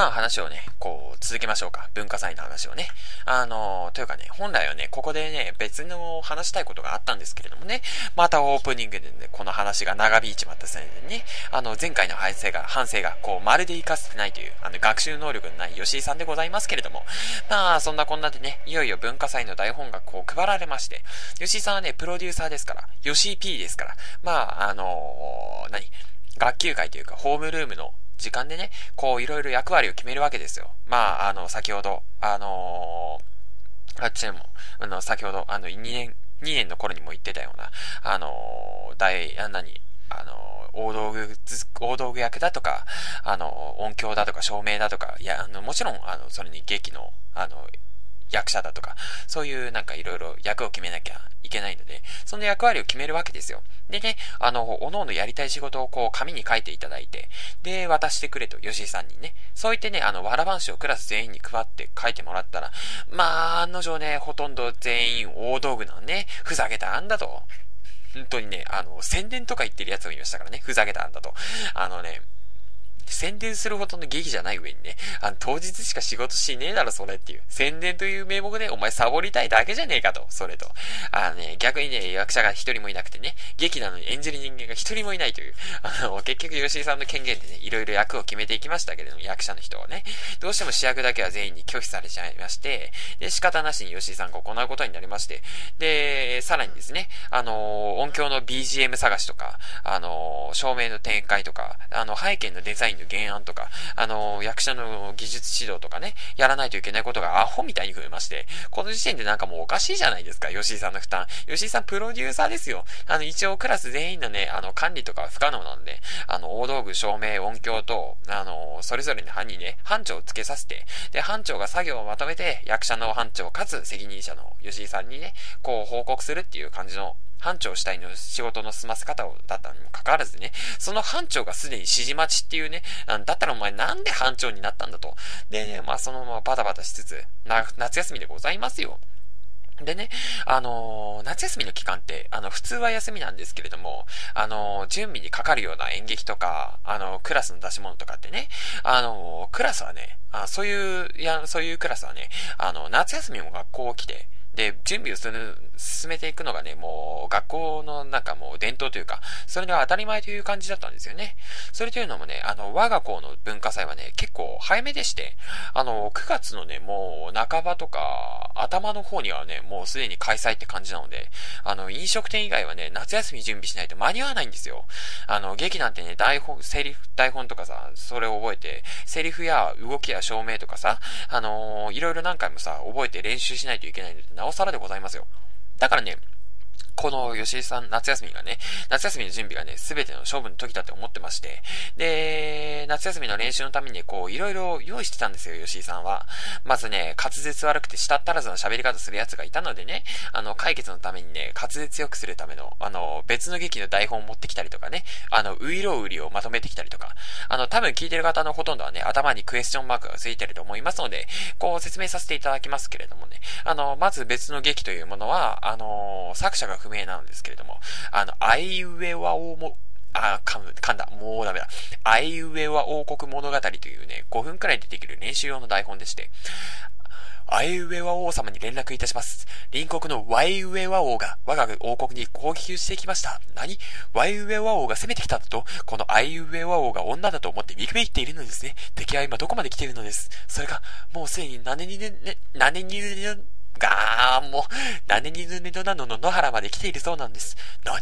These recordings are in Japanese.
まあ話をね、こう、続けましょうか。文化祭の話をね。あの、というかね、本来はね、ここでね、別の話したいことがあったんですけれどもね、またオープニングでね、この話が長引いちまったせいでね、あの、前回の反省が、反省が、こう、まるで活かせてないという、あの、学習能力のない吉井さんでございますけれども、まあ、そんなこんなでね、いよいよ文化祭の台本がこう、配られまして、吉井さんはね、プロデューサーですから、吉井 P ですから、まあ、あのー、何？学級会というか、ホームルームの時間でね、こういろいろ役割を決めるわけですよ。まあ、あの、先ほど、あのー、あっちでも、あの、先ほど、あの、2年、2年の頃にも言ってたような、あのー、大、あ、何、あの、大道具、大道具役だとか、あの、音響だとか照明だとか、いや、あの、もちろん、あの、それに劇の、あの、役者だとか、そういうなんかいろいろ役を決めなきゃいけないので、その役割を決めるわけですよ。でね、あの、おのおのやりたい仕事をこう紙に書いていただいて、で、渡してくれと、吉井さんにね。そう言ってね、あの、わらばんしをクラス全員に配って書いてもらったら、まあ、案の定ね、ほとんど全員大道具なのね、ふざけたんだと。本当にね、あの、宣伝とか言ってるやつを見ましたからね、ふざけたんだと。あのね、宣伝するほどの劇じゃない上にね、あの、当日しか仕事しねえだろ、それっていう。宣伝という名目で、お前サボりたいだけじゃねえかと、それと。あのね、逆にね、役者が一人もいなくてね、劇なのに演じる人間が一人もいないという。あの、結局吉井さんの権限でね、いろいろ役を決めていきましたけれども、役者の人はね、どうしても主役だけは全員に拒否されちゃいまして、で、仕方なしに吉井さんが行うことになりまして、で、さらにですね、あの、音響の BGM 探しとか、あの、照明の展開とか、あの、背景のデザインの原案とか、あの、役者の技術指導とかね、やらないといけないことがアホみたいに増えまして、この時点でなんかもうおかしいじゃないですか、吉井さんの負担。吉井さんプロデューサーですよ。あの、一応クラス全員のね、あの、管理とかは不可能なんで、あの、大道具、照明、音響と、あの、それぞれの班にね、班長をつけさせて、で、班長が作業をまとめて、役者の班長かつ責任者の吉井さんにね、こう報告するっていう感じの班長主体の仕事の済ませ方をだったにもかかわらずね、その班長がすでに指示待ちっていうね、だったらお前なんで班長になったんだと。でね、まあそのままバタバタしつつ、夏休みでございますよ。でね、あのー、夏休みの期間って、あの、普通は休みなんですけれども、あのー、準備にかかるような演劇とか、あのー、クラスの出し物とかってね、あのクラスはね、あそういう、いや、そういうクラスはね、あの、夏休みも学校来て、で、準備をする、進めていくのがね、もう学校のなんかもう伝統というか、それが当たり前という感じだったんですよね。それというのもね、あの、我が校の文化祭はね、結構早めでして、あの、9月のね、もう半ばとか、頭の方にはね、もうすでに開催って感じなので、あの、飲食店以外はね、夏休み準備しないと間に合わないんですよ。あの、劇なんてね、台本、セリフ、台本とかさ、それを覚えて、セリフや動きや照明とかさ、あの、いろいろ何回もさ、覚えて練習しないといけないので、なおさらでございますよ。だからね、この吉井さん、夏休みがね、夏休みの準備がね、すべての勝負の時だって思ってまして、で、夏休みの練習のために、こう、いろいろ用意してたんですよ、吉井さんは。まずね、滑舌悪くて舌ったらずの喋り方する奴がいたのでね、あの、解決のためにね、滑舌良くするための、あの、別の劇の台本を持ってきたりとかね、あの、ウイロウリをまとめてきたりとか、あの、多分聞いてる方のほとんどはね、頭にクエスチョンマークがついてると思いますので、こう説明させていただきますけれどもね、あの、まず別の劇というものは、あの、作者が不明なんですけれども、あの、アイウェワオも、あ、噛む、噛んだ。もうダメだ。アイウェワ王国物語というね、5分くらいでできる練習用の台本でして、アイウェワ王様に連絡いたします。隣国のワイウェワ王が我が王国に攻撃してきました。何？ワイウェワ王が攻めてきたんだと？このアイウェワ王が女だと思って見くびっているのですね。敵は今どこまで来ているのです？それが、もうすでに何年にね、何年にね、がーもう、何にぬねどなのの？野原まで来ているそうなんです。何？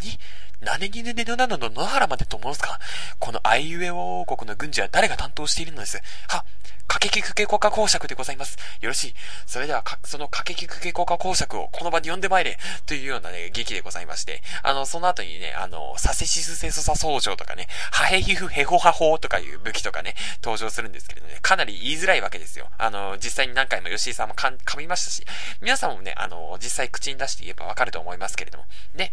何にぬねのなのの野原までと申すか？このアイウェオ王国の軍事は誰が担当しているのです？は、かけきくけこか公爵でございます。よろしい。それでは、そのかけきくけこか公爵をこの場に呼んでまいれ。というようなね、劇でございまして。あの、その後にね、あの、サセシスセソサ総長とかね、ハヘヒフヘホハホとかいう武器とかね、登場するんですけれどね、かなり言いづらいわけですよ。あの、実際に何回も吉井さんも噛みましたし、皆さんもね、あの、実際口に出して言えばわかると思いますけれども。ね。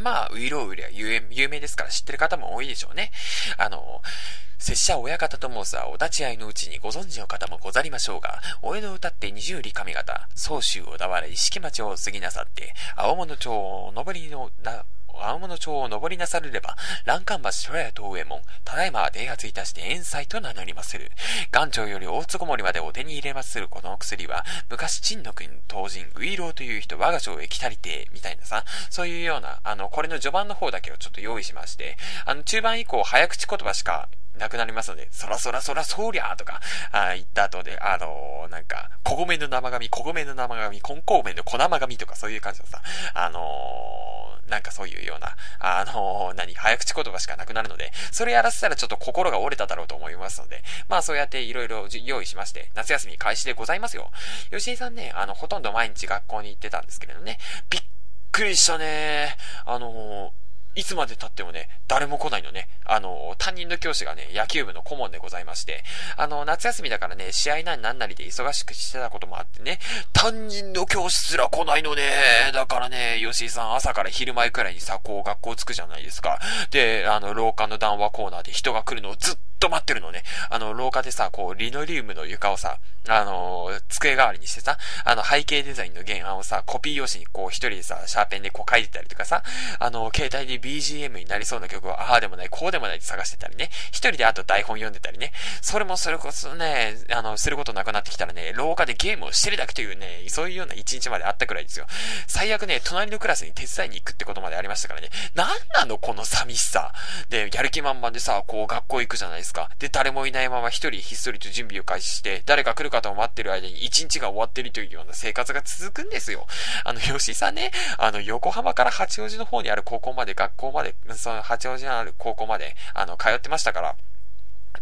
まあ、ウイロウイは有名ですから知ってる方も多いでしょうね。あの、拙者親方と申すはお立ち会いのうちにご存知の方もござりましょうが、お江戸歌って二十里上方、総州小田原石木町を過ぎなさって、青物町を上りの、な、青物町を登りなされれば、欄干橋虎屋東右衛門、ただいま電発いたして遠斎と名乗りまする。元朝より大津ごもりまでお手に入れまするこの薬は、昔陳の国当人、グイローという人、我が城へ来たりて、みたいなさ、そういうような、あの、これの序盤の方だけをちょっと用意しまして、あの、中盤以降、早口言葉しかなくなりますので、そらそらそらそりゃーとか、あ言った後で、あのー、なんか、小米の生紙、小米の生紙、根高麺の小生紙とかそういう感じのさ、あのー、なんかそういうような、あのー、何、早口言葉しかなくなるので、それやらせたらちょっと心が折れただろうと思いますので、まあそうやっていろいろ用意しまして、夏休み開始でございますよ。吉井さんね、あの、ほとんど毎日学校に行ってたんですけれどね、びっくりしたね。あのーいつまで経ってもね、誰も来ないのね。あの、担任の教師がね、野球部の顧問でございまして、あの、夏休みだからね、試合なんなんなりで忙しくしてたこともあってね、担任の教師すら来ないのね。だからね、吉井さん朝から昼前くらいにさ、こう学校着くじゃないですか。で、あの、廊下の談話コーナーで人が来るのをずっと待ってるのね。あの、廊下でさ、こう、リノリウムの床をさ、あの、机代わりにしてさ、あの、背景デザインの原案をさ、コピー用紙にこう、一人でさ、シャーペンでこう書いてたりとかさ、あの、携帯で BGM になりそうな曲を、ああでもない、こうでもないって探してたりね、一人であと台本読んでたりね、それもそれこそね、あの、することなくなってきたらね、廊下でゲームをしてるだけというね、そういうような一日まであったくらいですよ。最悪ね、隣のクラスに手伝いに行くってことまでありましたからね、なんなのこの寂しさ。で、やる気満々でさ、こう、学校行くじゃないですか。か？で、誰もいないまま一人ひっそりと準備を開始して、誰か来る方を待ってる間に一日が終わってるというような生活が続くんですよ。あの、吉井さんね、あの、横浜から八王子の方にある高校まで、学校まで、その八王子のある高校まで、あの、通ってましたから、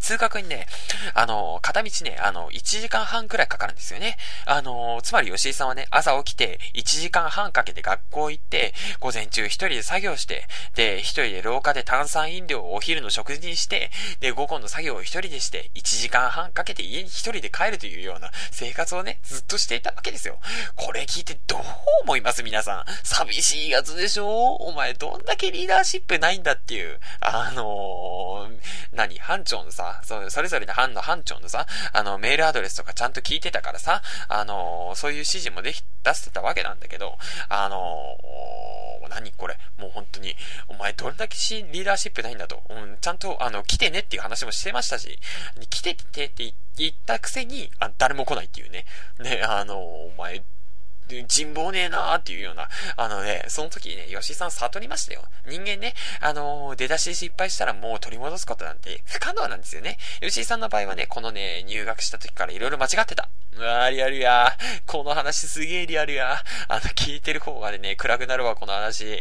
通学にね、あの、片道ね、あの、1時間半くらいかかるんですよね。あの、つまり吉井さんはね、朝起きて、1時間半かけて学校行って、午前中一人で作業して、で、一人で廊下で炭酸飲料をお昼の食事にして、で、午後の作業を一人でして、1時間半かけて家に一人で帰るというような生活をね、ずっとしていたわけですよ。これ聞いてどう思います？皆さん。寂しいやつでしょ？お前どんだけリーダーシップないんだっていう、あのー、何？班長のさ、さ、そそれぞれの班の班長のさ、あの、メールアドレスとかちゃんと聞いてたからさ、あのそういう指示もでき、出してたわけなんだけど、あの何これ、もう本当に、お前どれだけリーダーシップないんだと、うん、ちゃんと、あの、来てねっていう話もしてましたし、来ててって言ったくせに、あ、誰も来ないっていうね。ね、あのお前、人望ねえなーっていうような、あのね、その時ね、吉井さん悟りましたよ。人間ね、あのー、出だし失敗したらもう取り戻すことなんて不可能なんですよね。吉井さんの場合はね、このね、入学した時から色々間違ってた。うわー、リアルやこの話すげえリアルやあの、聞いてる方がね、暗くなるわ、この話。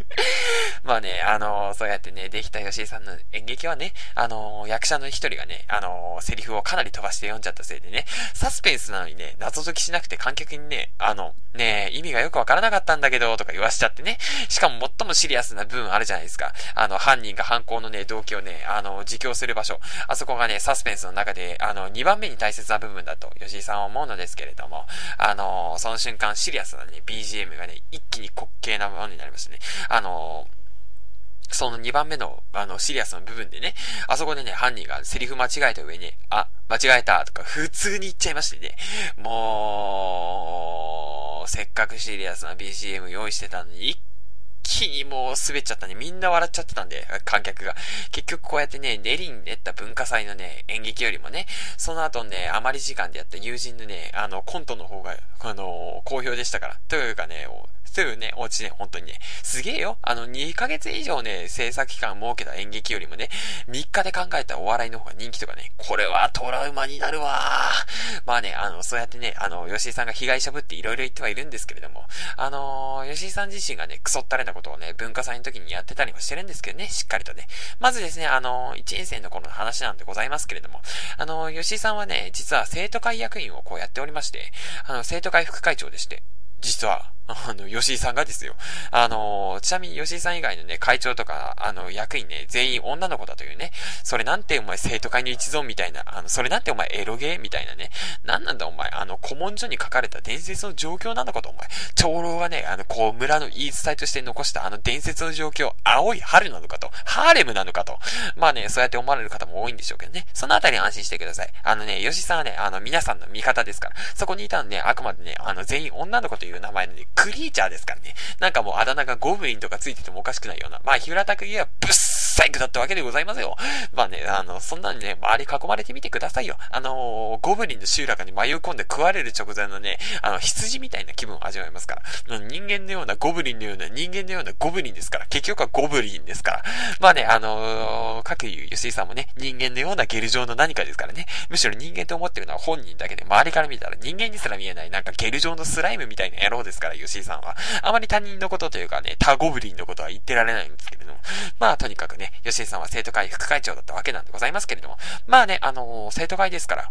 まあね、あのー、そうやってね、できた吉井さんの演劇はね、あのー、役者の一人がね、あのセリフをかなり飛ばして読んじゃったせいでね、サスペンスなのにね、謎解きしなくて観客にね、あの、ねえ、意味がよくわからなかったんだけど、とか言わしちゃってね。しかも最もシリアスな部分あるじゃないですか。あの、犯人が犯行のね、動機をね、あの、自供する場所。あそこがね、サスペンスの中で、あの、2番目に大切な部分だと、吉井さんは思うのですけれども、あの、その瞬間、シリアスなね、BGM がね、一気に滑稽なものになりましたね。あの、その2番目の、あの、シリアスな部分でね、あそこでね、犯人がセリフ間違えた上に、あ、間違えたとか、普通に言っちゃいましてね、もう、せっかくシリアスな BGM 用意してたのに、一気にもう滑っちゃったね。みんな笑っちゃってたんで、観客が。結局こうやってね、練りに練った文化祭のね、演劇よりもね、その後ね、あまり時間でやった友人のね、あの、コントの方が、あの、好評でしたから。というかね、というね、オチね、本当にね、すげえよ。あの、2ヶ月以上ね、制作期間設けた演劇よりもね、3日で考えたお笑いの方が人気とかね、これはトラウマになるわまあね、あの、そうやってね、あの、吉井さんが被害者ぶっていろいろ言ってはいるんですけれども、あのー、吉井さん自身がね、クソったれたことをね、文化祭の時にやってたりもしてるんですけどね、しっかりとね。まずですね、あの、1年生の頃の話なんでございますけれども、あの、吉井さんはね、実は生徒会役員をこうやっておりまして、あの、生徒会副会長でして、実は、あの、吉井さんがですよ。あの、ちなみに吉井さん以外のね、会長とか、あの、役員ね、全員女の子だというね。それなんてお前生徒会の一存みたいな、あの、それなんてお前エロゲー？みたいなね。なんなんだお前、あの、古文書に書かれた伝説の状況なのかとお前。長老がね、あの、こう、村の言い伝えとして残したあの伝説の状況、青い春なのかと、ハーレムなのかと。まあね、そうやって思われる方も多いんでしょうけどね。そのあたり安心してください。あのね、吉井さんはね、あの、皆さんの味方ですから。そこにいたのね、あくまでね、あの、全員女の子という名前でクリーチャーですからね。なんかもうあだ名がゴブリンとかついててもおかしくないような。まあ、平たく言えば、ブッサイクだったわけでございますよ。まあね、あの、そんなにね、周り囲まれてみてくださいよ。あのー、ゴブリンの集落に迷い込んで食われる直前のね、あの、羊みたいな気分を味わいますから。人間のようなゴブリンのような人間のようなゴブリンですから。結局はゴブリンですから。まあね、あのー、各言う吉井さんもね、人間のようなゲル状の何かですからね。むしろ人間と思ってるのは本人だけで、周りから見たら人間にすら見えない、なんかゲル状のスライムみたいな野郎ですから、よ、C さんは。あまり他人のことというかね、他ゴブリンのことは言ってられないんですけれども。まあ、とにかくね、吉井さんは生徒会副会長だったわけなんでございますけれども。まあね、あのー、生徒会ですから、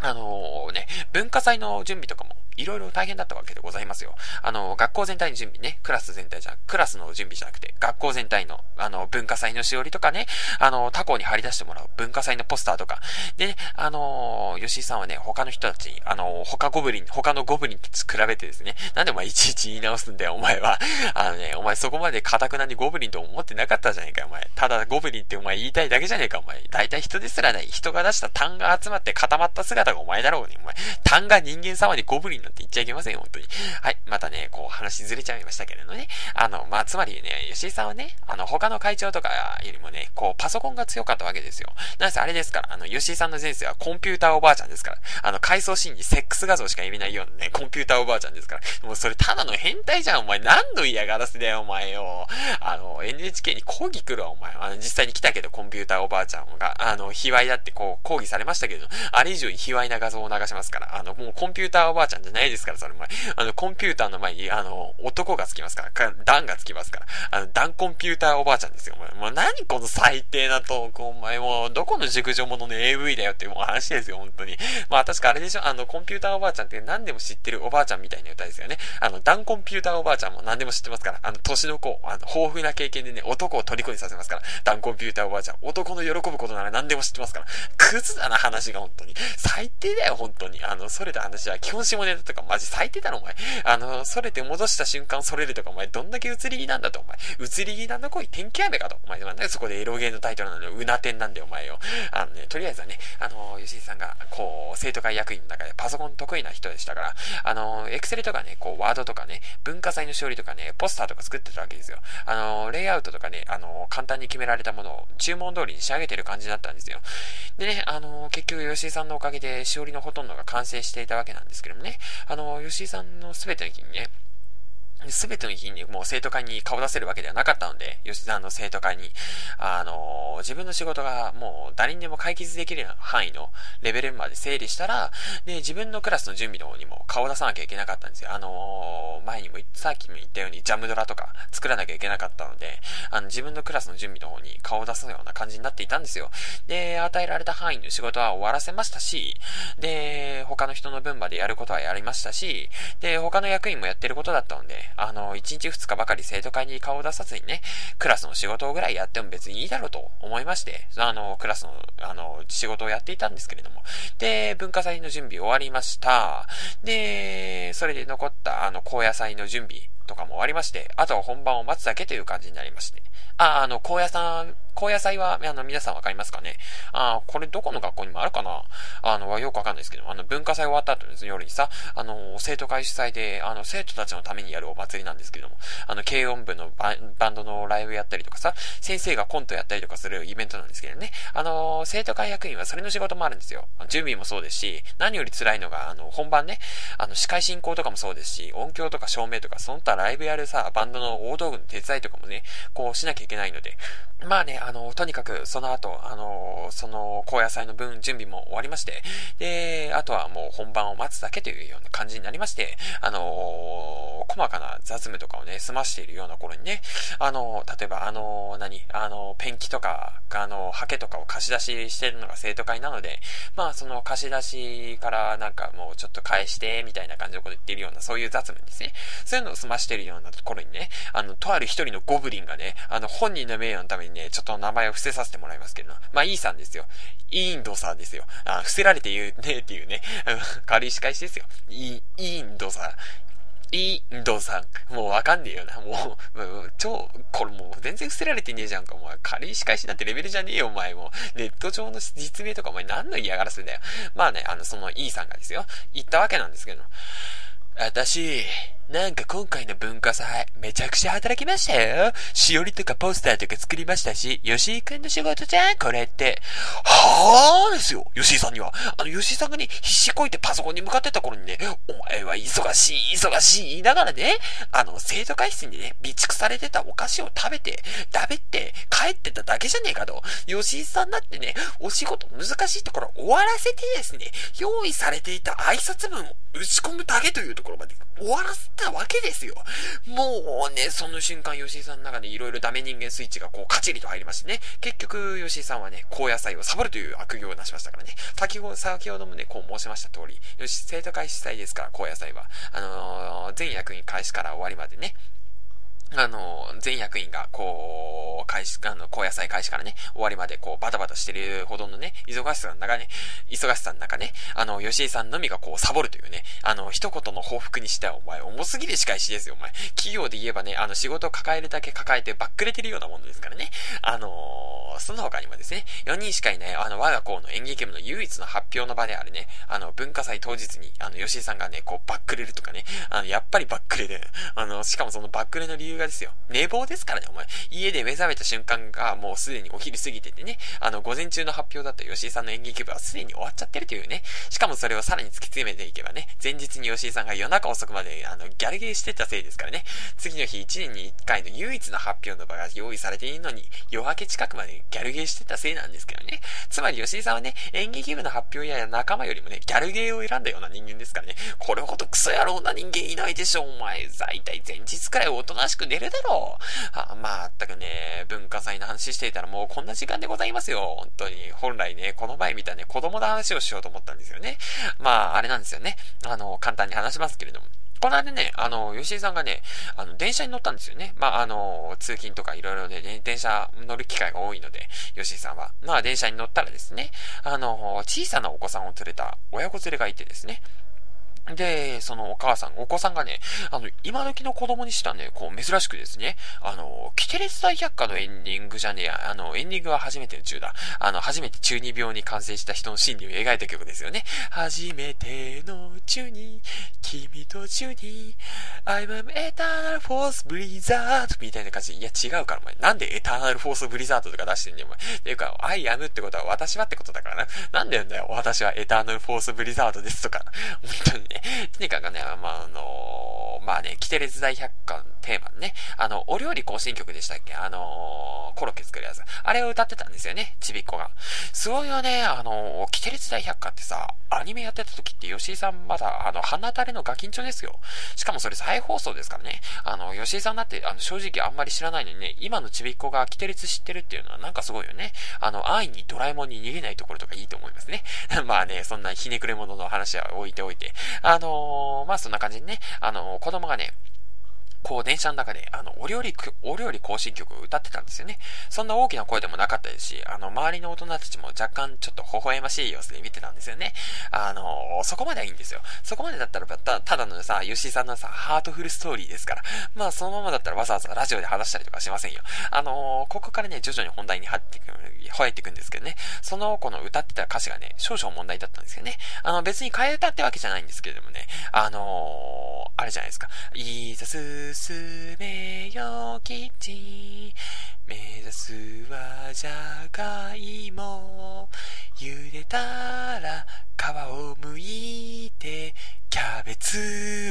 あのー、ね、文化祭の準備とかもいろいろ大変だったわけでございますよ。あの、学校全体の準備ね、クラス全体じゃ、クラスの準備じゃなくて、学校全体の、あの、文化祭のしおりとかね、あの、他校に貼り出してもらう文化祭のポスターとか、でね、あの、吉井さんはね、他の人たちに、あの、他ゴブリン、他のゴブリンと比べてですね、なんでお前いちいち言い直すんだよ、お前は。あのね、お前そこまでカタクナにゴブリンと思ってなかったじゃねえか、お前。ただゴブリンってお前言いたいだけじゃねえか、お前。大体人ですらない。人が出した単が集まって固まった姿がお前だろうね、お前。単が人間様にゴブリンなんて言っちゃいけません、本当に。はい。またね、こう話ずれちゃいましたけれどね。あの、まあ、つまりね、吉井さんはね、あの、他の会長とかよりもね、こう、パソコンが強かったわけですよ。なんせあれですから、あの、吉井さんの前世はコンピューターおばあちゃんですから、あの、回想シーンにセックス画像しか意味ないようなね、コンピューターおばあちゃんですから、もうそれただの変態じゃん、お前。何の嫌がらせだよ、お前よ。あの、NHK に抗議来るわ、お前。あの、実際に来たけど、コンピューターおばあちゃんが、あの、卑猥だってこう、抗議されましたけど、あれ以上に卑猥な画像を流しますから、あの、もうコンピューターおばあちゃんじゃないないですから、それお前。あの、コンピューターの前に、あの、男がつきますから、段がつきますから、あの、段コンピューターおばあちゃんですよ、お前。もう何この最低なトーク、お前もう、どこの熟女者の AV だよっていうもう話ですよ、本当に。まあ、確かあれでしょ、あの、コンピューターおばあちゃんって何でも知ってるおばあちゃんみたいな歌ですよね。あの、段コンピューターおばあちゃんも何でも知ってますから、あの、年の子、あの、豊富な経験でね、男を虜にさせますから、段コンピューターおばあちゃん、男の喜ぶことなら何でも知ってますから、クズだな、話が本当に。最低だよ、本当に。あの、それた話は、基本下ネタとかマジ最低だろ、お前。あの、それて戻した瞬間それるとか、お前、どんだけ移り気なんだと、お前。移り気なんだこい、天気雨かと。お前、なんでそこでエロゲーのタイトルなのよ。うな天なんだよ、お前よ。あのね、とりあえずはね、あの、吉井さんが、こう、生徒会役員の中でパソコン得意な人でしたから、あの、エクセルとかね、こう、ワードとかね、文化祭の勝利とかね、ポスターとか作ってたわけですよ。あの、レイアウトとかね、あの、簡単に決められたものを注文通りに仕上げてる感じだったんですよ。でね、あの、結局、吉井さんのおかげで、しおりのほとんどが完成していたわけなんですけどもね、あの、吉井さんの全てにね、すべての日にもう生徒会に顔出せるわけではなかったので、吉田の生徒会に、あの、自分の仕事がもう誰にでも解決できる範囲のレベルまで整理したら、で、自分のクラスの準備の方にも顔出さなきゃいけなかったんですよ。あの、前にも、さっきも言ったようにジャムドラとか作らなきゃいけなかったので、あの、自分のクラスの準備の方に顔を出すような感じになっていたんですよ。で、与えられた範囲の仕事は終わらせましたし、で、他の人の分までやることはやりましたし、で、他の役員もやってることだったので、あの、1日2日ばかり生徒会に顔を出さずにね、クラスの仕事ぐらいやっても別にいいだろうと思いまして、あの、クラスの、あの、仕事をやっていたんですけれども。で、文化祭の準備終わりました。で、それで残った、あの、高野祭の準備とかも終わりまして、あとは本番を待つだけという感じになりまして。あ、あの、高野さん、高野菜は、あの、皆さんわかりますかね？あ、これどこの学校にもあるかな？あの、よくわかんないですけど、あの、文化祭終わった後です夜にさ、あの、生徒会主催で、あの、生徒たちのためにやるお祭りなんですけども、あの、軽音部のバンドのライブやったりとかさ、先生がコントやったりとかするイベントなんですけどね、あの、生徒会役員はそれの仕事もあるんですよ。準備もそうですし、何より辛いのが、あの、本番ね、あの、司会進行とかもそうですし、音響とか照明とか、その他ライブやるさ、バンドの大道具の手伝いとかもね、こうしなきゃいけないので、まあね、あの、とにかく、その後、あの、その、高野菜の分、準備も終わりまして、で、あとはもう本番を待つだけというような感じになりまして、あの、細かな雑務とかをね、済ましているような頃にね、あの、例えば、あの、何、あの、ペンキとか、あの、ハケとかを貸し出ししてるのが生徒会なので、まあ、その貸し出しからなんかもうちょっと返して、みたいな感じのこと言ってるような、そういう雑務ですね。そういうのを済ましているようなところにね、あの、とある一人のゴブリンがね、あの、本人の名誉のためにね、ちょっと名前を伏せさせてもらいますけど、まあ、イーさんですよ。インドさんですよ。あ、伏せられて言うねっていうね、軽い仕返しですよ。イ、インドさん。インドさん。もうわかんねえよな。もう、もう超、これもう全然伏せられてねえじゃんか。お前、軽い仕返しなんてレベルじゃねえよ、お前も。ネット上の実名とかお前何の嫌がらせだよ。まあね、あの、その E さんがですよ、言ったわけなんですけど、私、なんか今回の文化祭、めちゃくちゃ働きましたよ。しおりとかポスターとか作りましたし、吉井くんの仕事じゃん、これって。はぁーですよ、吉井さんには。あの、吉井さんがね、必死こいてパソコンに向かってた頃にね、お前は忙しい、忙しい言いながらね、あの、生徒会室にね、備蓄されてたお菓子を食べて、食べて、帰ってただけじゃねえかと。吉井さんだってね、お仕事難しいところ終わらせてですね、用意されていた挨拶文を打ち込むだけというところまで終わらせたわけですよ。もうね、その瞬間、吉井さんの中でいろいろダメ人間スイッチがこうカチリと入りましてね、結局、吉井さんはね、高野菜をサボるという悪行をなしましたからね、先ほどもね、こう申しました通り、よし、生徒会主催ですから、高野菜は。あのー、全役員開始から終わりまでね、あの、全役員が、こう、開始、あの、高野菜開始からね、終わりまで、こう、バタバタしてるほどのね、忙しさの中ね、忙しさの中ね、あの、吉井さんのみがこう、サボるというね、あの、一言の報復にしては、お前、重すぎる仕返しですよ、お前。企業で言えばね、あの、仕事を抱えるだけ抱えて、ばっくれてるようなものですからね。あのー、その他にもですね、4人しかいない、あの、我が校の演劇部の唯一の発表の場であるね、あの、文化祭当日に、あの、吉井さんがね、こう、ばっくれるとかね、あの、やっぱりばっくれで、あの、しかもそのばっくれの理由がですよ。寝坊ですからね、お前。家で目覚めた瞬間がもうすでにお昼過ぎててね、あの、午前中の発表だった吉井さんの演劇部はすでに終わっちゃってるというね。しかもそれをさらに突き詰めていけばね、前日に吉井さんが夜中遅くまで、あの、ギャルゲーしてたせいですからね。次の日1年に1回の唯一の発表の場が用意されているのに、夜明け近くまでギャルゲーしてたせいなんですけどね。つまり吉井さんはね、演劇部の発表や仲間よりもね、ギャルゲーを選んだような人間ですからね。これほどクソ野郎な人間いないでしょ、お前。大体前日くらいおとなしく寝るだろう。あまあ、ったくね、文化祭の話していたらもうこんな時間でございますよ。本当に。本来ね、この前見たね、子供の話をしようと思ったんですよね。まあ、あれなんですよね。あの、簡単に話しますけれども。この間ね、あの、吉井さんがね、あの、電車に乗ったんですよね。まあ、あの、通勤とかいろいろで、ね、電車乗る機会が多いので、吉井さんは。まあ、電車に乗ったらですね、あの、小さなお子さんを連れた親子連れがいてですね、で、そのお母さん、お子さんがね、あの、今時の子供にしたね、こう、珍しくですね、あの、キテレツ大百科のエンディングじゃねえや、あの、エンディングは初めての中だ。あの、初めて中二病に感染した人の心理を描いた曲ですよね。初めての中二、君と中二、I'm an eternal force blizzard みたいな感じで、いや違うからお前、なんでエターナルフォースブリザードとか出してんだよお前。っていうか、I am ってことは私はってことだからな。なんで言うんだよ、私はエターナルフォースブリザードですとか。本当にね。とにかくね、まあ、あのー、まあね、キテレツ大百科のテーマのね、あの、お料理更新曲でしたっけ？あのー、コロッケ作るやつ。あれを歌ってたんですよね、ちびっこが。すごいよね、あのー、キテレツ大百科ってさ、アニメやってた時って吉井さんまだ、あの、鼻垂れのガキンチョですよ。しかもそれ再放送ですからね。あの、吉井さんだって、あの、正直あんまり知らないのにね、今のちびっこがキテレツ知ってるっていうのはなんかすごいよね。あの、安易にドラえもんに逃げないところとかいいと思いますね。まあね、そんなひねくれ者の話は置いておいて。あのー、まあそんな感じにね、あのー、子供がね、こう電車の中で、あの、お料理、お料理更新曲を歌ってたんですよね。そんな大きな声でもなかったですし、あの、周りの大人たちも若干ちょっと微笑ましい様子で見てたんですよね。あの、そこまではいいんですよ。そこまでだったら、たただのさ、吉井さんのさ、ハートフルストーリーですから。まあ、そのままだったらわざわざラジオで話したりとかしませんよ。あのここからね、徐々に本題に入っていく、入っていくんですけどね。その子の歌ってた歌詞がね、少々問題だったんですよね。あの、別に替え歌ってわけじゃないんですけれどもね、あのあれじゃないですか。いざ進めよ基地目指すはじゃがいも茹でたら皮を剥いてキャベツ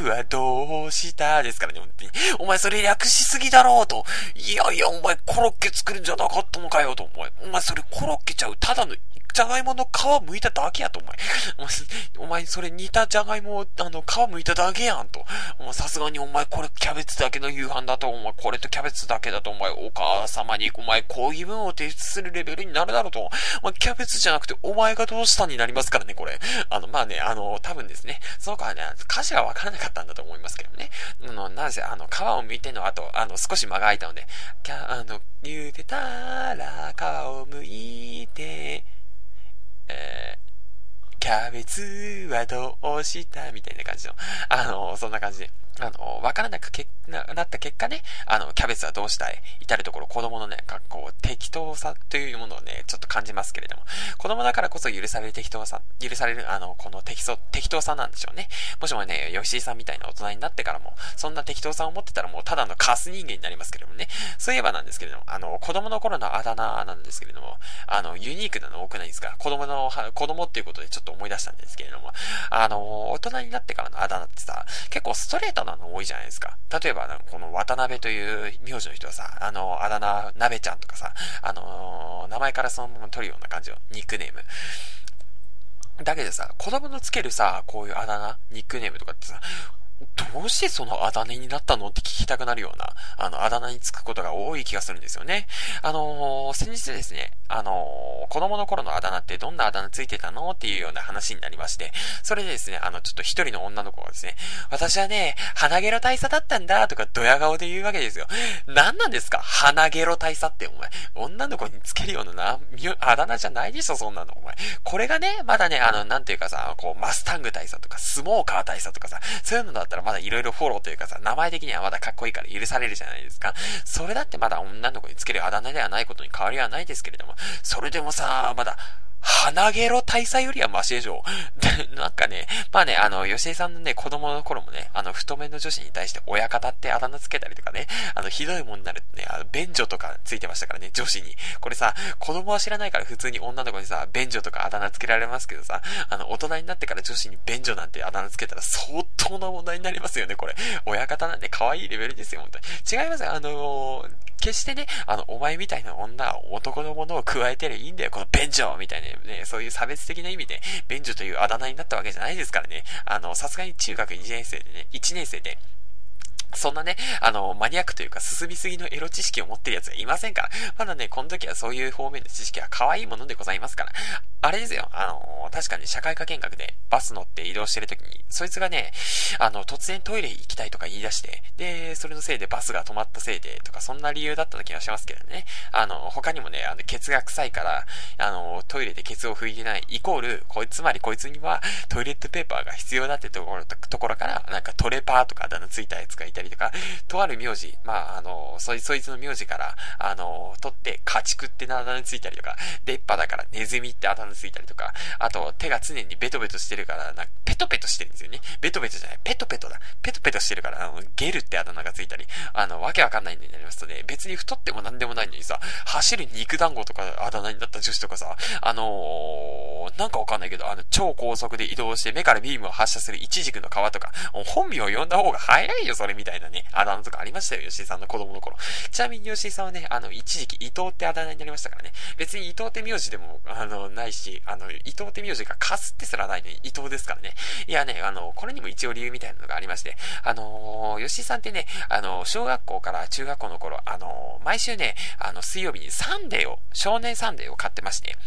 はどうしたですからね、本当に。お前それ略しすぎだろうと。いやいや、お前コロッケ作るんじゃなかったのかよと。お前、お前それコロッケちゃう。ただのじゃがいもの皮剥いただけやと、お前。お前、それ煮たじゃがいも、あの、皮剥いただけやんと。お前、さすがにお前、これキャベツだけの夕飯だと、お前、これとキャベツだけだと、お前、お母様に、お前、抗議文を提出するレベルになるだろうと。お前、キャベツじゃなくて、お前がどうしたになりますからね、これ。あの、まあね、あの、多分ですね、その子はね、歌詞がわからなかったんだと思いますけどね。あの、なぜ、あの、皮を剥いての後、あの、少し間が空いたので、キャ、あの、茹でたら皮を剥いて、えー、キャベツはどうした？みたいな感じの、あの、そんな感じで。あの、わからなくけ、ななった結果ね、あの、キャベツはどうしたい？至るところ子供のね、学校、適当さというものをね、ちょっと感じますけれども、子供だからこそ許される適当さ、許される、あの、この適当、適当さなんでしょうね。もしもね、吉井さんみたいな大人になってからも、そんな適当さを持ってたらもうただのカス人間になりますけれどもね。そういえばなんですけれども、あの、子供の頃のあだ名なんですけれども、あの、ユニークなの多くないですか？子供の、子供っていうことでちょっと思い出したんですけれども、あの、大人になってからのあだ名ってさ、結構ストレートなの多いじゃないですか。例えば、この渡辺という名字の人はさ、あの、あだ名、鍋ちゃんとかさ、あの、名前からそのまま取るような感じのニックネーム。だけどさ、子供のつけるさ、こういうあだ名、ニックネームとかってさ、どうしてそのあだ名になったのって聞きたくなるような、あの、あだ名につくことが多い気がするんですよね。あのー、先日ですね、あのー、子供の頃のあだ名ってどんなあだ名ついてたのっていうような話になりまして、それでですね、あの、ちょっと一人の女の子がですね、私はね、鼻毛の大佐だったんだとかドヤ顔で言うわけですよ。何なんですか？鼻毛の大佐ってお前、女の子につけるようなな、あだ名じゃないでしょ、そんなの、お前。これがね、まだね、あの、なんていうかさ、こう、マスタング大佐とか、スモーカー大佐とかさ、そういうのだったらまだ色々フォローというかさ、名前的にはまだかっこいいから許されるじゃないですか。それだってまだ女の子につけるあだ名ではないことに変わりはないですけれども、それでもさ、まだ、鼻ゲロ大佐よりはマシでしょ。なんかね、まあね、あの、吉井さんのね、子供の頃もね、あの、太めの女子に対して親方ってあだ名つけたりとかね、あの、ひどいもんになるってね、あの、便所とかついてましたからね、女子に。これさ、子供は知らないから普通に女の子にさ、便所とかあだ名つけられますけどさ、あの、大人になってから女子に便所なんてあだ名つけたら相当な問題になりますよね、これ。親方なんて可愛いレベルですよ、本当に。違いますよ、あのー、決してね、あの、お前みたいな女は男のものを加えてりゃいいんだよ、この便所みたいなね、そういう差別的な意味で、便所というあだ名になったわけじゃないですからね。あの、さすがに中学2年生でね、1年生で、そんなね、あの、マニアックというか進みすぎのエロ知識を持ってる奴がいませんから。まだね、この時はそういう方面の知識は可愛いものでございますから。あれですよ、あの、確かに社会科見学でバス乗って移動してる時に、そいつがね、あの、突然トイレ行きたいとか言い出して、で、それのせいでバスが止まったせいで、とか、そんな理由だった気がしますけどね。あの、他にもね、あの、ケツが臭いから、あの、トイレでケツを拭いてない、イコール、こいつ、つまりこいつにはトイレットペーパーが必要だってところ、ところから、なんかトレパーとかあだ名ついたやつがいてたりとか、とある名字、まあ、あの、そい、そいつの名字から、あの、取って、家畜ってあだ名ついたりとか、出っ歯だからネズミってあだ名ついたりとか、あと、手が常にベトベトしてるから、なペトペトしてるんですよね。ベトベトじゃない、ペトペトだ。ペトペトしてるから、あの、ゲルってあだ名がついたり、あの、わけわかんないんになりますとね、別に太ってもなんでもないのにさ、走る肉団子とかあだ名になった女子とかさ、あのー、なんかわかんないけど、あの、超高速で移動して目からビームを発射するイチジクの皮とか、本名を呼んだ方が早いよ、それみたいなたいなね、あだ名とかありましたよ、吉井さんの子供の頃。ちなみに吉井さんはね、あの、一時期伊藤ってあだ名になりましたからね、別に伊藤って名字でも、あの、ないし、あの、伊藤って名字がかすってすらないのに伊藤ですからね。いやね、あの、これにも一応理由みたいなのがありまして、あのー、吉井さんってね、あの、小学校から中学校の頃、あのー、毎週ね、あの、水曜日にサンデーを、少年サンデーを買ってまして、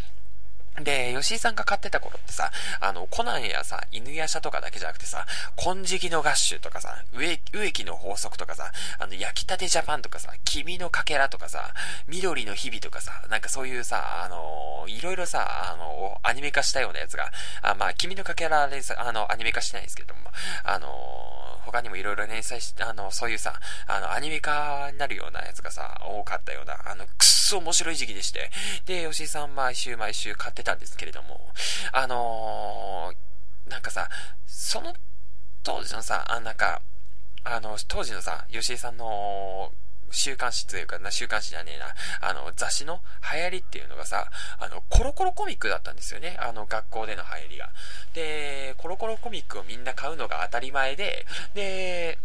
で、吉井さんが買ってた頃ってさ、あの、コナンやさ、犬夜叉とかだけじゃなくてさ、金色のガッシュとかさ、うえきの法則とかさ、あの、焼きたて!!ジャぱんとかさ、君のかけらとかさ、美鳥の日々とかさ、なんかそういうさ、あの、いろいろさ、あの、アニメ化したようなやつが、あまあ、君のかけらでさ、あの、アニメ化してないんですけども、あの、他にもいろいろ連載し、あの、そういうさ、あの、アニメ化になるようなやつがさ、多かったような、あの、くっそ面白い時期でして、で、吉井さん毎週毎週買ってたんですけれども、あのー、なんかさ、その当時のさ、あ、なんか、あの、当時のさ、吉井さんの週刊誌というかな、週刊誌じゃねえな、あの、雑誌の流行りっていうのがさ、あの、コロコロコミックだったんですよね。あの、学校での流行りが。で、コロコロコミックをみんな買うのが当たり前で、で、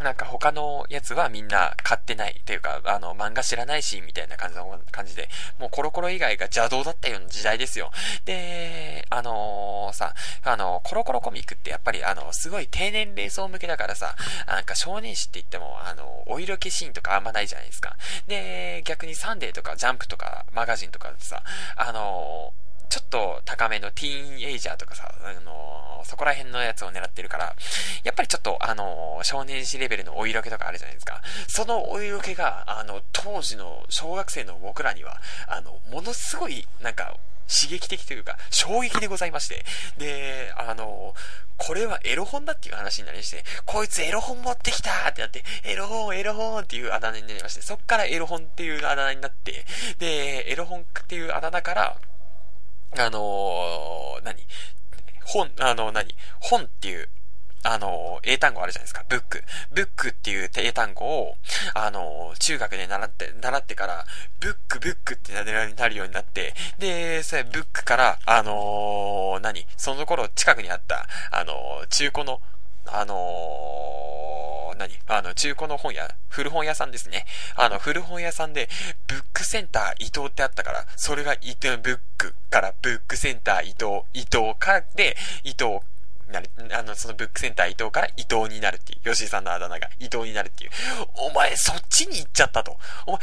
なんか他のやつはみんな買ってないというか、あの、漫画知らないし、みたいな感じの感じで、もうコロコロ以外が邪道だったような時代ですよ。で、あのー、さ、あの、コロコロコミックってやっぱりあの、すごい低年齢層向けだからさ、なんか少年誌って言っても、あの、お色気シーンとかあんまないじゃないですか。で、逆にサンデーとかジャンプとかマガジンとかさ、あのーちょっと高めのティーンエイジャーとかさ、あのー、そこら辺のやつを狙ってるから、やっぱりちょっと、あのー、少年誌レベルのお色気とかあるじゃないですか。そのお色気が、あの、当時の小学生の僕らには、あの、ものすごい、なんか、刺激的というか、衝撃でございまして。で、あの、これはエロ本だっていう話になりまして、こいつエロ本持ってきたってなって、エロ本、エロ本っていうあだ名になりまして、そっからエロ本っていうあだ名になって、で、エロ本っていうあだ名から、あのー、何？本、あの、何？本っていうあの、英単語あるじゃないですか。ブック。ブックっていう英単語を、あの、中学で習って、習ってから、ブック、ブックってなるようになって、で、それブックから、あのー、何？その頃近くにあった、あの中古の、あのー、何？あの、中古の本屋、古本屋さんですね。あの、古本屋さんで、ブックセンター伊藤ってあったから、それが伊藤、ブックからブックセンター伊藤、伊藤からで、伊藤なる、あの、そのブックセンター伊藤から伊藤になるっていう、吉井さんのあだ名が伊藤になるっていう。お前そっちに行っちゃったと。お前、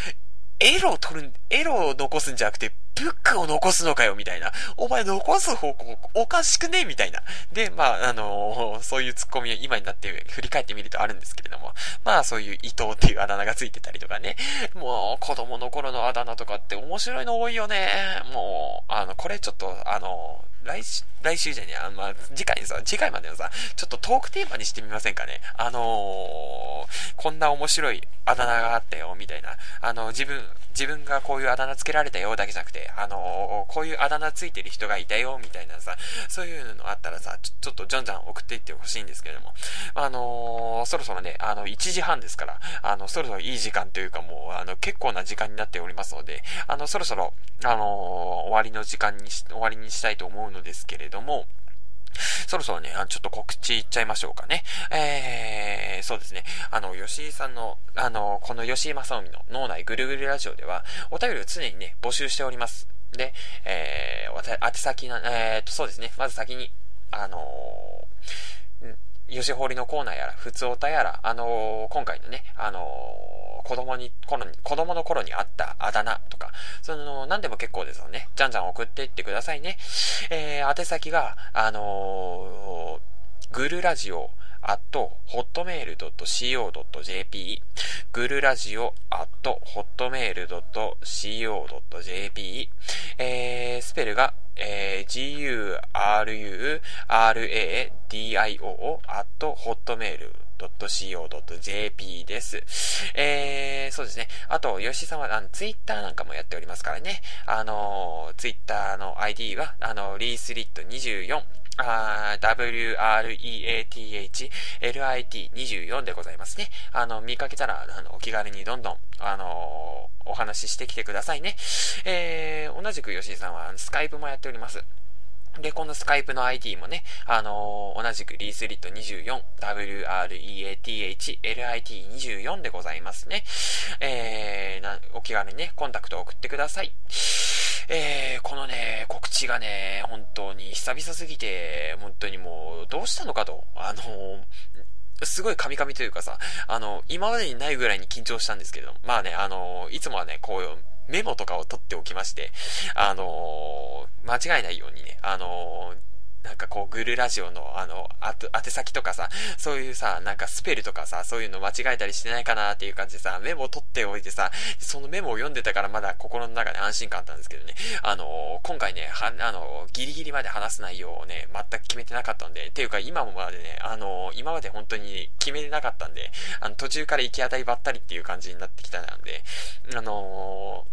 エロを取る、エロを残すんじゃなくて、ブックを残すのかよ、みたいな。お前残す方向、おかしくねみたいな。で、まあ、あのー、そういうツッコミは今になって振り返ってみるとあるんですけれども、まあ、そういう伊藤っていうあだ名がついてたりとかね。もう、子供の頃のあだ名とかって面白いの多いよね。もう、あの、これちょっと、あのー来週、来週じゃねえ、あの、まあ、次回にさ、次回までのさ、ちょっとトークテーマにしてみませんかね。あのー、こんな面白いあだ名があったよ、みたいな。あの、自分、自分がこういうあだ名つけられたよだけじゃなくて、あのー、こういうあだ名ついてる人がいたよ、みたいなさ、そういうのあったらさ、ちょちょっとじゃんじゃん送っていってほしいんですけれども、あのー、そろそろね、あの、1時半ですから、あの、そろそろいい時間というかもう、あの、結構な時間になっておりますので、あの、そろそろ、あのー、終わりの時間にし、終わりにしたいと思うのでですけれども、そろそろね、ちょっと告知いっちゃいましょうかね。えー、そうですね。あの、吉井さんの、あの、この吉井正臣の脳内ぐるぐるラジオでは、お便りを常にね、募集しております。で、えー、宛先な、えーと、そうですね。まず先に、あのー、吉堀のコーナーやら、普通おたやら、あのー、今回のね、あのー、子供に、頃に、子供の頃にあったあだ名とか、その、何でも結構ですよね。じゃんじゃん送っていってくださいね。えー、宛先が、あのー、グルラジオ、at hotmail.co.jp グルラジオ at hotmail.co.jp えー、スペルが、えー、guru, radio.co.jp です。えー、そうですね。あと、吉井さんは、あの、ツイッターなんかもやっておりますからね。あの、ツイッターの ID は、あの、リースリット24、WREATHLIT24 でございますね。あの、見かけたら、あの、お気軽にどんどん、あのお話ししてきてくださいね。えー、同じく吉井さんは、スカイプもやっております。で、このスカイプの ID もね、あのー、同じくリースリット24、WREATHLIT24 でございますね。えー、な、お気軽にね、コンタクトを送ってください。えー、このね、告知がね、本当に久々すぎて、本当にもう、どうしたのかと、あのー、すごいカミカミというかさ、あの、今までにないぐらいに緊張したんですけど、まあね、あの、いつもはね、こういう、メモとかを取っておきまして、あのー、間違えないようにね、あのー、なんかこう、グルラジオの、あの、あ宛先とかさ、そういうさ、なんかスペルとかさ、そういうの間違えたりしてないかなっていう感じでさ、メモを取っておいてさ、そのメモを読んでたからまだ心の中で安心感あったんですけどね、あの今回ね、は、あのギリギリまで話す内容をね、全く決めてなかったんで、っていうか今もまでね、あの今まで本当に決めてなかったんで、あの、途中から行き当たりばったりっていう感じになってきたなんで、あの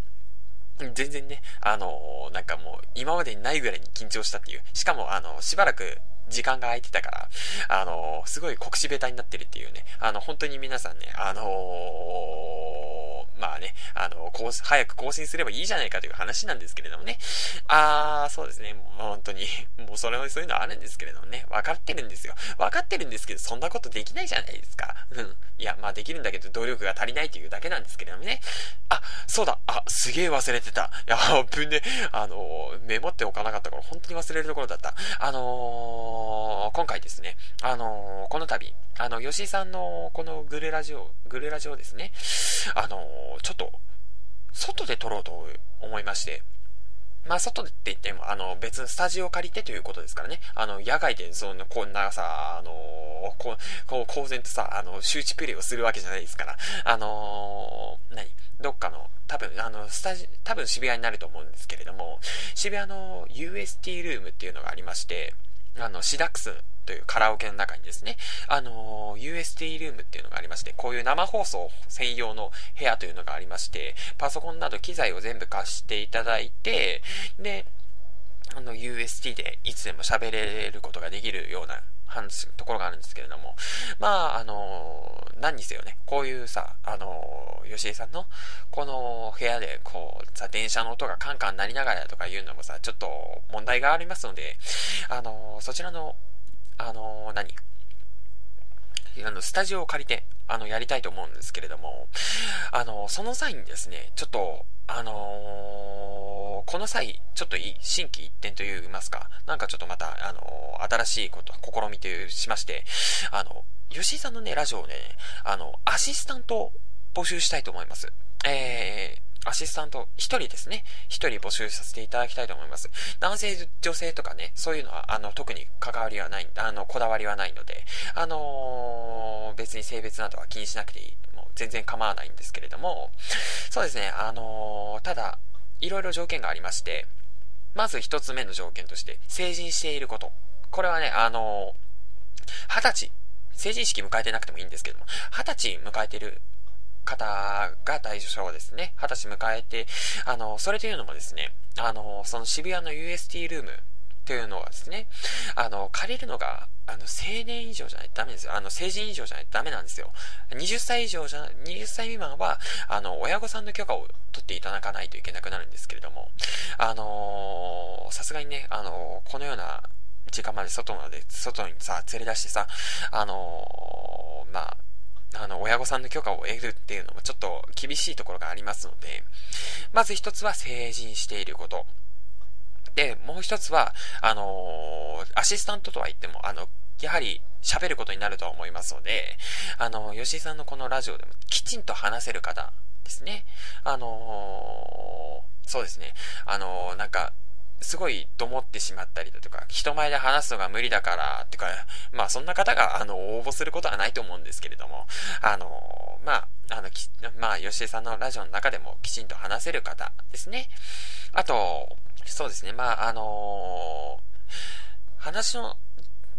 全然ね、あの、なんかもう、今までにないぐらいに緊張したっていう。しかも、あの、しばらく時間が空いてたから、あのー、すごい国士ベタになってるっていうね。あの、本当に皆さんね、あのー、まあね、あの、こう、早く更新すればいいじゃないかという話なんですけれどもね。あー、そうですね、もう本当に、もうそれもそういうのあるんですけれどもね、分かってるんですよ。分かってるんですけど、そんなことできないじゃないですか。うん。いや、まあできるんだけど、努力が足りないというだけなんですけれどもね。あ、そうだ、あ、すげえ忘れてた。いや、ぶんね、あのメモっておかなかったから本当に忘れるところだった。あのー、今回ですね、あのー、この度、あの、吉井さんのこのグレラジオ、グレラジオですね、あのー、ちょっと、外で撮ろうと思いまして、まあ、外って言っても、あの、別のスタジオを借りてということですからね。あの、野外で、その、こんなさ、あの、こう、こう、公然とさ、あの、周知プレイをするわけじゃないですから、あの何どっかの、多分、あの、スタジ、多分渋谷になると思うんですけれども、渋谷の UST ルームっていうのがありまして、あの、シダックスというカラオケの中にですね、あの USD ルームっていうのがありまして、こういう生放送専用の部屋というのがありまして、パソコンなど機材を全部貸していただいて、で、あの、UST でいつでも喋れることができるような話、ところがあるんですけれども、まあ、あの、何にせよね、こういうさ、あの、吉江さんの、この部屋で、こう、さ、電車の音がカンカン鳴りながらとかいうのもさ、ちょっと問題がありますので、あの、そちらの、あの、何？あの、スタジオを借りて、あの、やりたいと思うんですけれども、あの、その際にですね、ちょっと、あのー、この際、ちょっといい、新規一点といいますか、なんかちょっとまた、あのー、新しいこと、試みとしまして、あの、吉井さんのね、ラジオをね、あの、アシスタントを募集したいと思います。えー、アシスタント、一人ですね。一人募集させていただきたいと思います。男性、女性とかね、そういうのは、あの、特に関わりはない、あの、こだわりはないので、あのー、別に性別などは気にしなくていい。もう全然構わないんですけれども、そうですね、あのー、ただ、いろいろ条件がありまして、まず一つ目の条件として、成人していること。これはね、あのー、二十歳、成人式迎えてなくてもいいんですけども、二十歳迎えてる方が対象ですね。二十歳迎えて、あの、それというのもですね、あの、その渋谷の UST ルームというのはですね、あの、借りるのが、あの、青年以上じゃないとダメですよ。あの、成人以上じゃないとダメなんですよ。20歳以上じゃ、20歳未満は、あの、親御さんの許可を取っていただかないといけなくなるんですけれども、あのさすがにね、あのこのような時間まで外まで、外にさ、連れ出してさ、あのまあ、あの、親御さんの許可を得るっていうのもちょっと厳しいところがありますので、まず一つは成人していること。で、もう一つは、あのー、アシスタントとは言っても、あの、やはり喋ることになるとは思いますので、あの、吉井さんのこのラジオでもきちんと話せる方ですね。あのー、そうですね。あのー、なんか、すごいと思ってしまったりだとか、人前で話すのが無理だから、ってか、まあそんな方が、あの、応募することはないと思うんですけれども、あの、まあ、あの、まあ、吉江さんのラジオの中でもきちんと話せる方ですね。あと、そうですね、まあ、あの話の、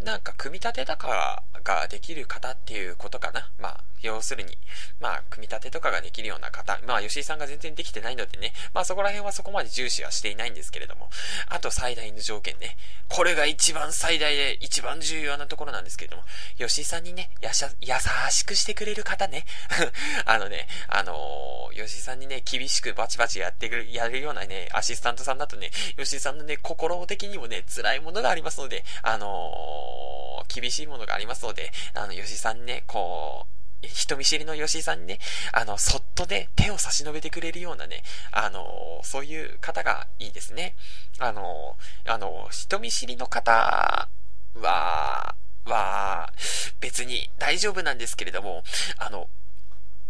なんか、組み立てとからができる方っていうことかな。まあ、要するに、まあ、組み立てとかができるような方、まあ、吉井さんが全然できてないのでね、まあ、そこら辺はそこまで重視はしていないんですけれども、あと最大の条件ね、これが一番最大で一番重要なところなんですけれども、吉井さんにね、やしゃ、優しくしてくれる方ね、あのね、あのー、吉井さんにね、厳しくバチバチやってくる、やるようなね、アシスタントさんだとね、吉井さんのね、心的にもね、辛いものがありますので、あのー、厳しいものがありますので、あの、吉井さんにね、こう、人見知りの吉井さんにね、あの、そっとね、手を差し伸べてくれるようなね、あの、そういう方がいいですね。あの、あの、人見知りの方は、は、別に大丈夫なんですけれども、あの、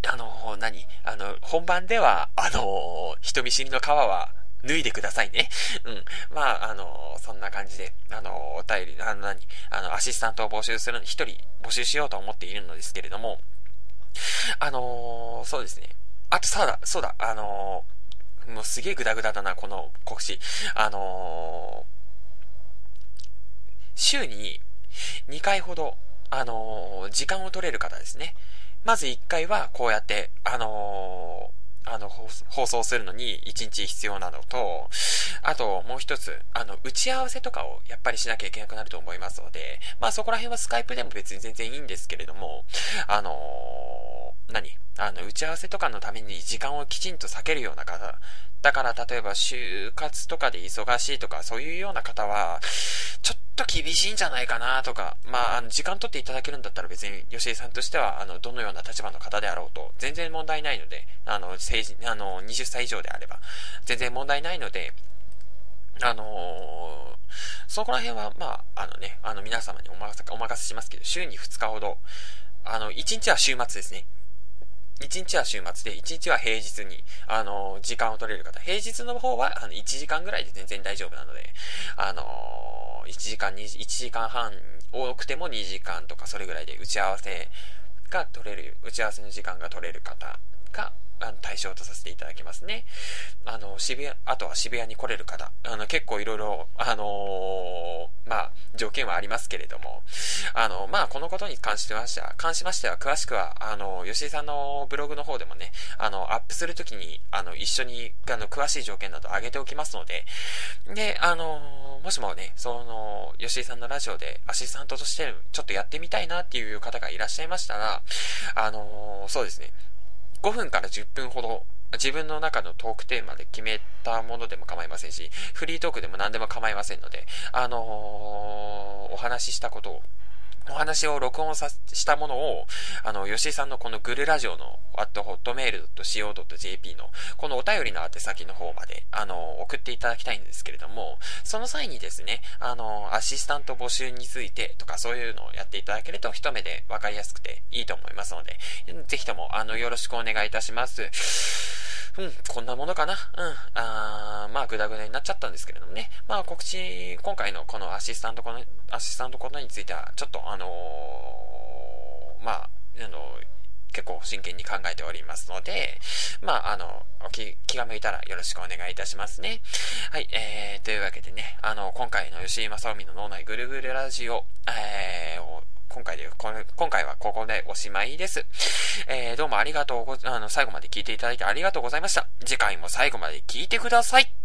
あの、何？あの、本番では、あの、人見知りの皮は、脱いでくださいね。うん。まあ、あの、そんな感じで、あの、お便り、あの、何あの、アシスタントを募集する、一人募集しようと思っているのですけれども、あの、そうですね。あと、そうだ、そうだ、あの、もうすげえグダグダだな、この告知。あの、週に2回ほど、あの時間を取れる方ですね。まず1回は、こうやって、あのあの、放送するのに1日必要なのと、あともう一つ、あの、打ち合わせとかをやっぱりしなきゃいけなくなると思いますので、まあそこら辺はスカイプでも別に全然いいんですけれども、あのー、何？あの、打ち合わせとかのために時間をきちんと避けるような方、だから例えば就活とかで忙しいとかそういうような方は、ちょっと厳しいんじゃないかなとか、まあ、あの、時間取っていただけるんだったら別に吉井さんとしては、あの、どのような立場の方であろうと、全然問題ないので、あの、政治、あの、20歳以上であれば、全然問題ないので、あのー、そこら辺は、まあ、あのね、あの、皆様にお任せ、お任せしますけど、週に2日ほど、あの、1日は週末ですね。1日は週末で、1日は平日に、あの、時間を取れる方。平日の方は、あの、1時間ぐらいで全然大丈夫なので、あの、1時間、2、1時間半、多くても2時間とかそれぐらいで打ち合わせが取れる、打ち合わせの時間が取れる方が、あの、対象とさせていただきますね。あの、渋谷、あとは渋谷に来れる方、あの、結構いろいろ、あのー、まあ、条件はありますけれども、あの、まあ、このことに関してましては、関しましては、詳しくは、あの、吉井さんのブログの方でもね、あの、アップするときに、あの、一緒に、あの、詳しい条件など上げておきますので、で、あの、もしもね、その、吉井さんのラジオでアシスタントとしてちょっとやってみたいなっていう方がいらっしゃいましたら、あの、そうですね、5分から10分ほど自分の中のトークテーマで決めたものでも構いませんし、フリートークでも何でも構いませんので、あのー、お話ししたことをお話を録音さしたものを、あの、吉井さんのこのグルラジオの、at hotmail.co.jp の、このお便りの宛先の方まで、あの、送っていただきたいんですけれども、その際にですね、あの、アシスタント募集についてとかそういうのをやっていただけると一目で分かりやすくていいと思いますので、ぜひとも、あの、よろしくお願いいたします。うん、こんなものかな？うん。あーまあ、ぐだぐだになっちゃったんですけれどもね。まあ、告知、今回のこのアシスタントこの、アシスタントことについては、ちょっと、あのー、まあ、あの結構真剣に考えておりますので、まあ、あの、気、気が向いたらよろしくお願いいたしますね。はい、えー、というわけでね、あの、今回の吉井正臣の脳内ぐるぐるラジオ、えー、今回で、今回はここでおしまいです。えー、どうもありがとうご、あの、最後まで聞いていただいてありがとうございました。次回も最後まで聞いてください。